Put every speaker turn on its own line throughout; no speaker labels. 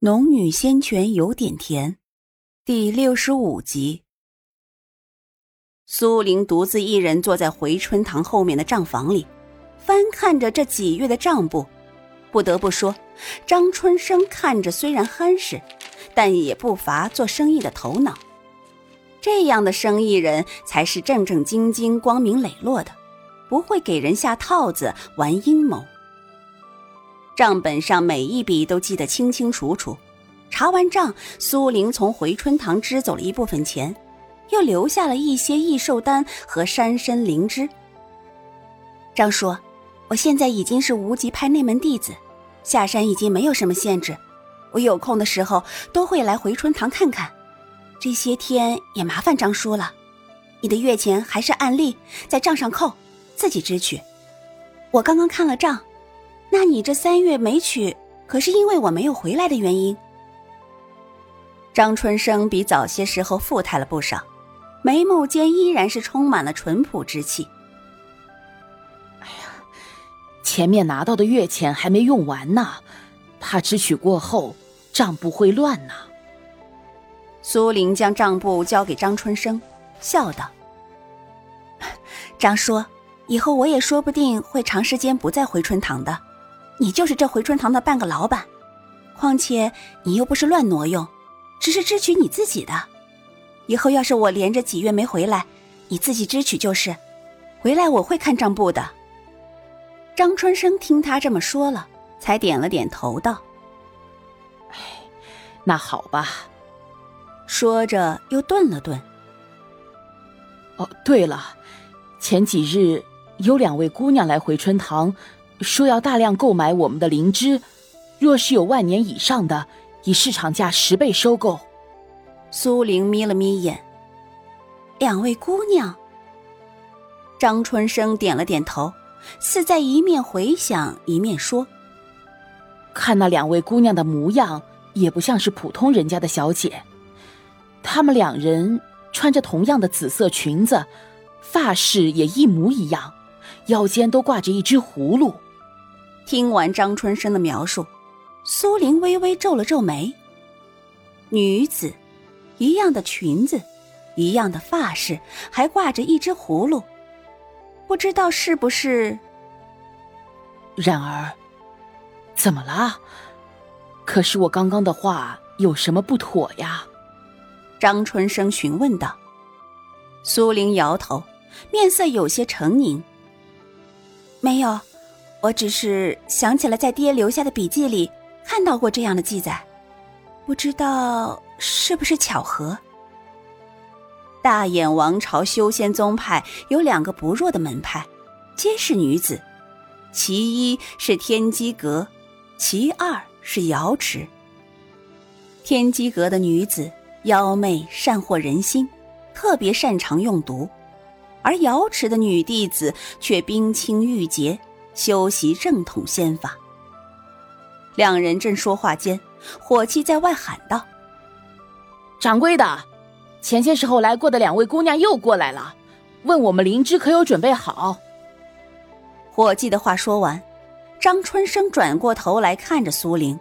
农女仙泉有点甜，第六十五集。苏玲独自一人坐在回春堂后面的账房里，翻看着这几月的账簿。不得不说，张春生看着虽然憨实，但也不乏做生意的头脑。这样的生意人才是正正经经、光明磊落的，不会给人下套子、玩阴谋。账本上每一笔都记得清清楚楚。查完账，苏玲从回春堂支走了一部分钱，又留下了一些异寿丹和山参灵芝。张叔，我现在已经是无极派内门弟子，下山已经没有什么限制。我有空的时候都会来回春堂看看。这些天也麻烦张叔了，你的月钱还是按例在账上扣，自己支取。我刚刚看了账。那你这三月没取，可是因为我没有回来的原因。张春生比早些时候富态了不少，眉目间依然是充满了淳朴之气。
哎呀，前面拿到的月钱还没用完呢，怕支取过后账簿会乱呢。
苏玲将账簿交给张春生，笑道：“张叔，以后我也说不定会长时间不在回春堂的。”你就是这回春堂的半个老板，况且你又不是乱挪用，只是支取你自己的。以后要是我连着几月没回来，你自己支取就是。回来我会看账簿的。张春生听他这么说了，才点了点头，道：“
哎，那好吧。”
说着又顿了顿。
哦，对了，前几日有两位姑娘来回春堂。说要大量购买我们的灵芝，若是有万年以上的，以市场价十倍收购。
苏玲眯了眯眼，两位姑娘。张春生点了点头，似在一面回想，一面说：“
看那两位姑娘的模样，也不像是普通人家的小姐。她们两人穿着同样的紫色裙子，发饰也一模一样，腰间都挂着一只葫芦。”
听完张春生的描述，苏玲微微皱了皱眉。女子，一样的裙子，一样的发饰，还挂着一只葫芦，不知道是不是。
然而，怎么了？可是我刚刚的话有什么不妥呀？
张春生询问道。苏玲摇头，面色有些沉凝。没有。我只是想起了在爹留下的笔记里看到过这样的记载，不知道是不是巧合。大眼王朝修仙宗派有两个不弱的门派，皆是女子，其一是天机阁，其二是瑶池。天机阁的女子妖媚善惑人心，特别擅长用毒，而瑶池的女弟子却冰清玉洁。修习正统仙法。两人正说话间，伙计在外喊道：“
掌柜的，前些时候来过的两位姑娘又过来了，问我们灵芝可有准备好。”
伙计的话说完，张春生转过头来看着苏玲，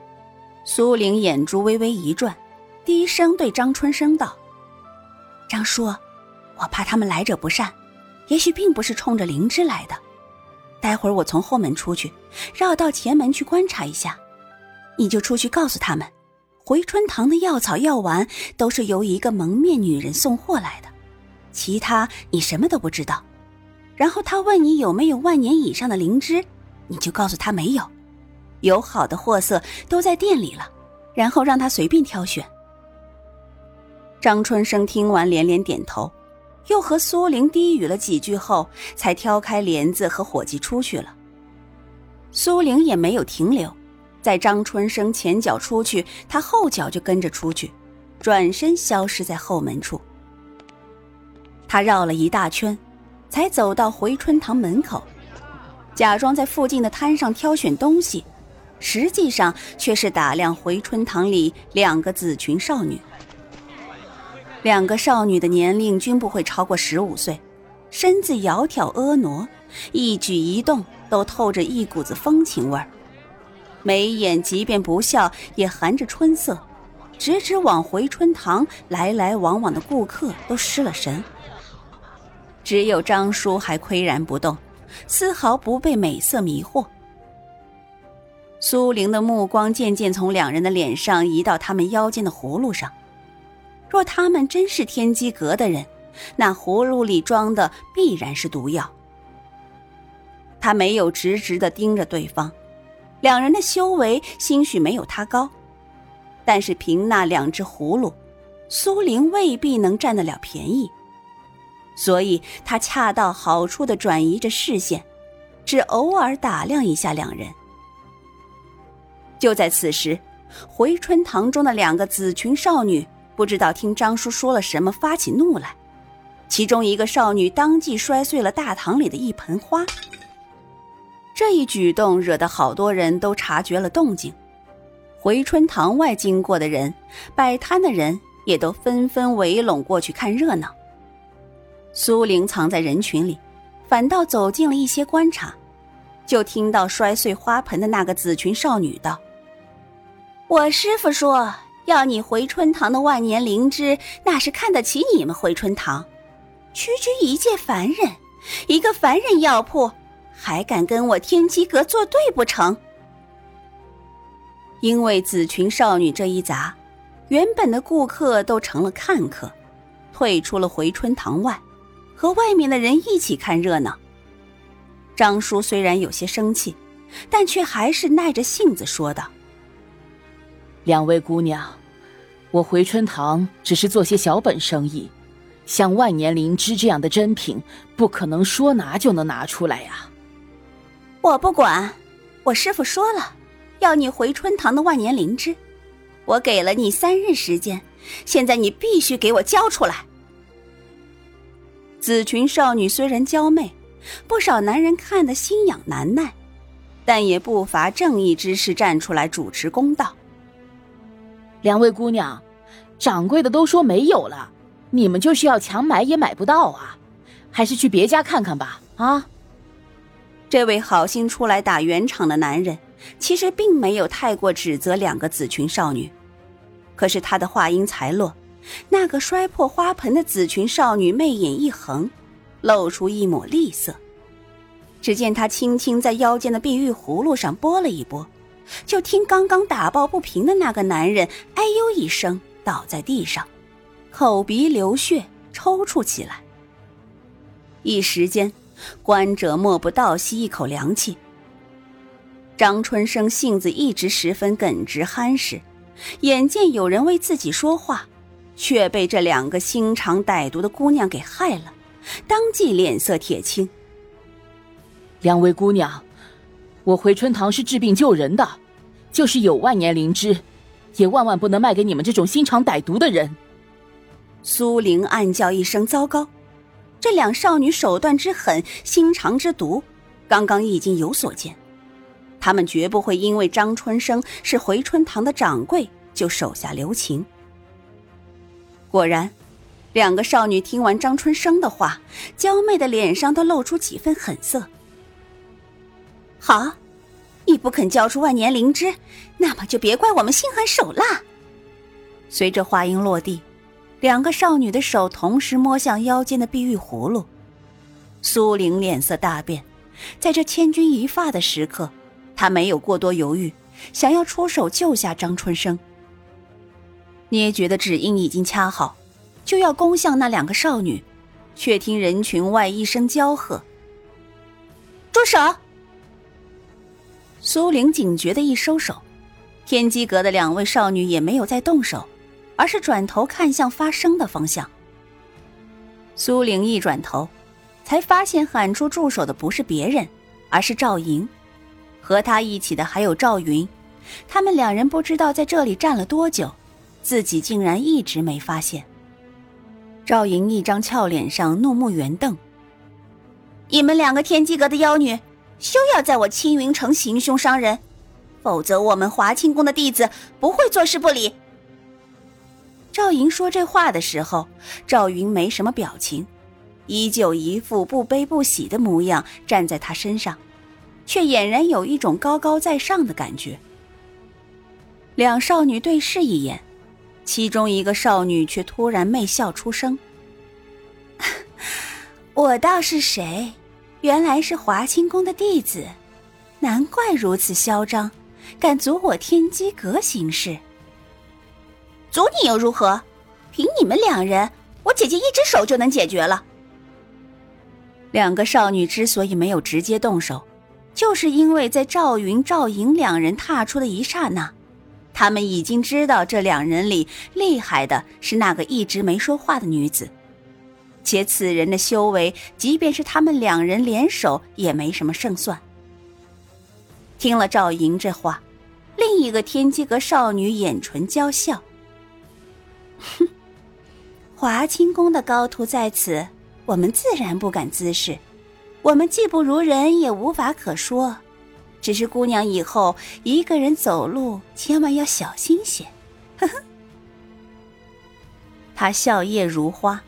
苏玲眼珠微微一转，低声对张春生道：“张叔，我怕他们来者不善，也许并不是冲着灵芝来的。”待会儿我从后门出去，绕到前门去观察一下，你就出去告诉他们，回春堂的药草药丸都是由一个蒙面女人送货来的，其他你什么都不知道。然后他问你有没有万年以上的灵芝，你就告诉他没有，有好的货色都在店里了，然后让他随便挑选。张春生听完连连点头。又和苏玲低语了几句后，才挑开帘子和伙计出去了。苏玲也没有停留，在张春生前脚出去，他后脚就跟着出去，转身消失在后门处。他绕了一大圈，才走到回春堂门口，假装在附近的摊上挑选东西，实际上却是打量回春堂里两个紫裙少女。两个少女的年龄均不会超过十五岁，身子窈窕婀娜，一举一动都透着一股子风情味儿。眉眼即便不笑，也含着春色，直直往回春堂来来往往的顾客都失了神。只有张叔还岿然不动，丝毫不被美色迷惑。苏玲的目光渐渐从两人的脸上移到他们腰间的葫芦上。若他们真是天机阁的人，那葫芦里装的必然是毒药。他没有直直的盯着对方，两人的修为兴许没有他高，但是凭那两只葫芦，苏玲未必能占得了便宜。所以他恰到好处的转移着视线，只偶尔打量一下两人。就在此时，回春堂中的两个紫裙少女不知道听张叔说了什么，发起怒来。其中一个少女当即摔碎了大堂里的一盆花。这一举动惹得好多人都察觉了动静。回春堂外经过的人、摆摊的人也都纷纷围拢过去看热闹。苏玲藏在人群里，反倒走近了一些观察，就听到摔碎花盆的那个紫裙少女道。我师傅说：“要你回春堂的万年灵芝，那是看得起你们回春堂。区区一介凡人，一个凡人药铺，还敢跟我天机阁作对不成？”因为紫裙少女这一砸，原本的顾客都成了看客，退出了回春堂外，和外面的人一起看热闹。张叔虽然有些生气，但却还是耐着性子说道。
两位姑娘，我回春堂只是做些小本生意，像万年灵芝这样的珍品，不可能说拿就能拿出来呀。
我不管，我师傅说了，要你回春堂的万年灵芝，我给了你三日时间，现在你必须给我交出来。紫裙少女虽然娇媚，不少男人看得心痒难耐，但也不乏正义之士站出来主持公道。
两位姑娘，掌柜的都说没有了，你们就是要强买也买不到啊，还是去别家看看吧。啊！
这位好心出来打圆场的男人，其实并没有太过指责两个紫裙少女，可是他的话音才落，那个摔破花盆的紫裙少女媚眼一横，露出一抹厉色。只见她轻轻在腰间的碧玉葫芦上拨了一拨。就听刚刚打抱不平的那个男人“哎呦”一声倒在地上，口鼻流血，抽搐起来。一时间，观者莫不倒吸一口凉气。张春生性子一直十分耿直憨实，眼见有人为自己说话，却被这两个心肠歹毒的姑娘给害了，当即脸色铁青。
两位姑娘。我回春堂是治病救人的，就是有万年灵芝，也万万不能卖给你们这种心肠歹毒的人。
苏玲暗叫一声糟糕，这两少女手段之狠，心肠之毒，刚刚已经有所见。他们绝不会因为张春生是回春堂的掌柜就手下留情。果然，两个少女听完张春生的话，娇媚的脸上都露出几分狠色。好，你不肯交出万年灵芝，那么就别怪我们心狠手辣。随着话音落地，两个少女的手同时摸向腰间的碧玉葫芦。苏玲脸色大变，在这千钧一发的时刻，她没有过多犹豫，想要出手救下张春生。捏诀的指印已经掐好，就要攻向那两个少女，却听人群外一声娇喝：“住手！”苏玲警觉的一收手，天机阁的两位少女也没有再动手，而是转头看向发声的方向。苏玲一转头，才发现喊出住手的不是别人，而是赵莹。和他一起的还有赵云，他们两人不知道在这里站了多久，自己竟然一直没发现。赵莹一张俏脸上怒目圆瞪：“你们两个天机阁的妖女！”休要在我青云城行凶伤人，否则我们华清宫的弟子不会坐视不理。赵莹说这话的时候，赵云没什么表情，依旧一副不悲不喜的模样站在他身上，却俨然有一种高高在上的感觉。两少女对视一眼，其中一个少女却突然媚笑出声：“ 我道是谁？原来是华清宫的弟子，难怪如此嚣张，敢阻我天机阁行事。阻你又如何？凭你们两人，我姐姐一只手就能解决了。”两个少女之所以没有直接动手，就是因为在赵云、赵颖两人踏出的一刹那。他们已经知道这两人里厉害的是那个一直没说话的女子，且此人的修为，即便是他们两人联手也没什么胜算。听了赵莹这话，另一个天机阁少女眼唇娇笑：“哼，华清宫的高徒在此，我们自然不敢滋事。我们技不如人，也无法可说。”只是姑娘以后一个人走路，千万要小心些。呵呵，她笑靥如花，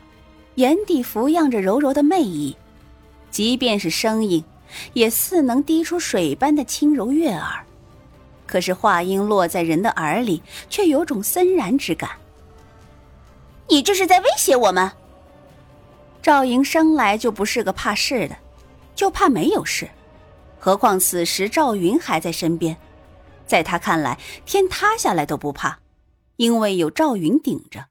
眼底浮漾着柔柔的媚意，即便是声音，也似能滴出水般的轻柔悦耳。可是话音落在人的耳里，却有种森然之感。你这是在威胁我们？赵莹生来就不是个怕事的，就怕没有事。何况此时赵云还在身边，在他看来，天塌下来都不怕，因为有赵云顶着。